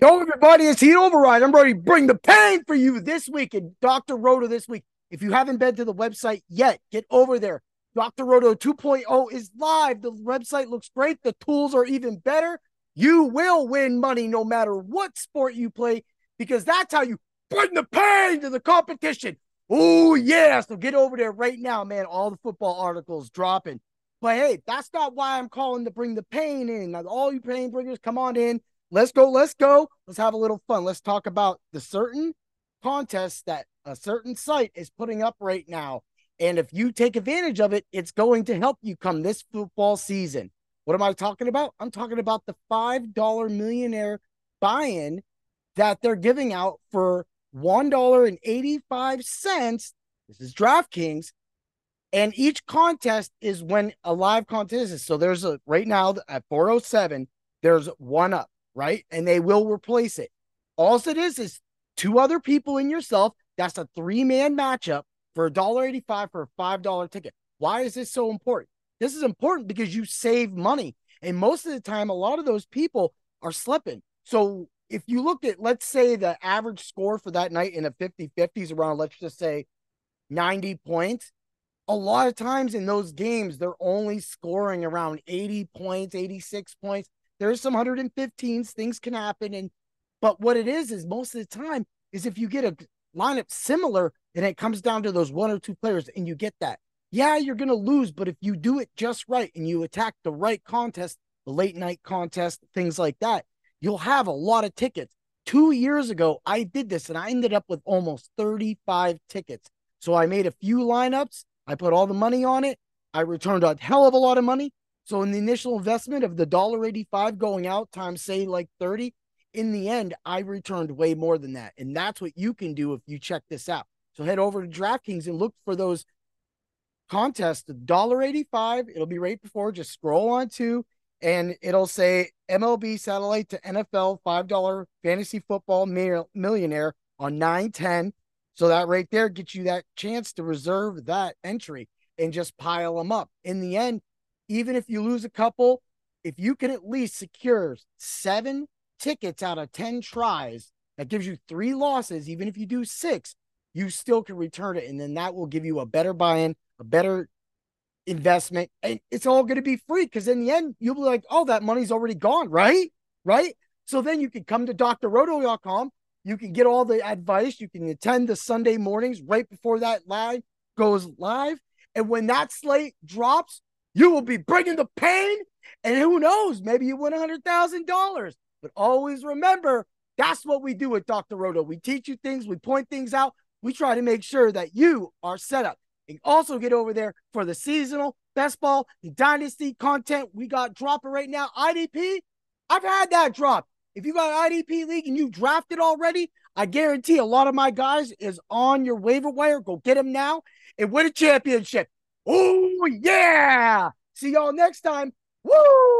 Yo, everybody, it's Heat Override. I'm ready to bring the pain for you this week in Dr. Roto this week. If you haven't been to the website yet, get over there. Dr. Roto 2.0 is live. The website looks great. The tools are even better. You will win money no matter what sport you play because that's how you bring the pain to the competition. Oh, yeah. So get over there right now, man. All the football articles dropping. But hey, that's not why I'm calling to bring the pain in. Now, all you pain bringers, come on in let's go, let's go. Let's have a little fun. Let's talk about the certain contests that a certain site is putting up right now. And if you take advantage of it, it's going to help you come this football season. What am I talking about? I'm talking about the $5 millionaire buy in that they're giving out for $1.85. This is DraftKings. And each contest is when a live contest is. So there's a right now at 407, there's one up right? And they will replace it. All it is is two other people and yourself. That's a three man matchup for $1.85 for a $5 ticket. Why is this so important? This is important because you save money. And most of the time, a lot of those people are slipping. So if you look at, let's say, the average score for that night in a 50 50s around, let's just say 90 points, a lot of times in those games, they're only scoring around 80 points, 86 points. There's some 115s, things can happen. And but what it is is most of the time is if you get a lineup similar and it comes down to those one or two players and you get that. Yeah, you're gonna lose, but if you do it just right and you attack the right contest, the late night contest, things like that, you'll have a lot of tickets. Two years ago, I did this and I ended up with almost 35 tickets. So I made a few lineups. I put all the money on it. I returned a hell of a lot of money. So in the initial investment of the dollar 85 going out times say like 30, in the end, I returned way more than that. And that's what you can do if you check this out. So head over to DraftKings and look for those contests, dollar 85. It'll be right before. Just scroll on to and it'll say MLB satellite to NFL $5 fantasy football millionaire on 910. So that right there gets you that chance to reserve that entry and just pile them up. In the end, even if you lose a couple, if you can at least secure seven tickets out of 10 tries, that gives you three losses. Even if you do six, you still can return it. And then that will give you a better buy in, a better investment. And it's all going to be free because in the end, you'll be like, oh, that money's already gone, right? Right. So then you can come to drroto.com. You can get all the advice. You can attend the Sunday mornings right before that live goes live. And when that slate drops, you will be bringing the pain, and who knows, maybe you win a $100,000. But always remember, that's what we do with Dr. Roto. We teach you things, we point things out, we try to make sure that you are set up. And also get over there for the seasonal best ball, the dynasty content we got dropping right now. IDP, I've had that drop. If you got IDP league and you drafted already, I guarantee a lot of my guys is on your waiver wire. Go get them now and win a championship. Oh, yeah. See y'all next time. Woo!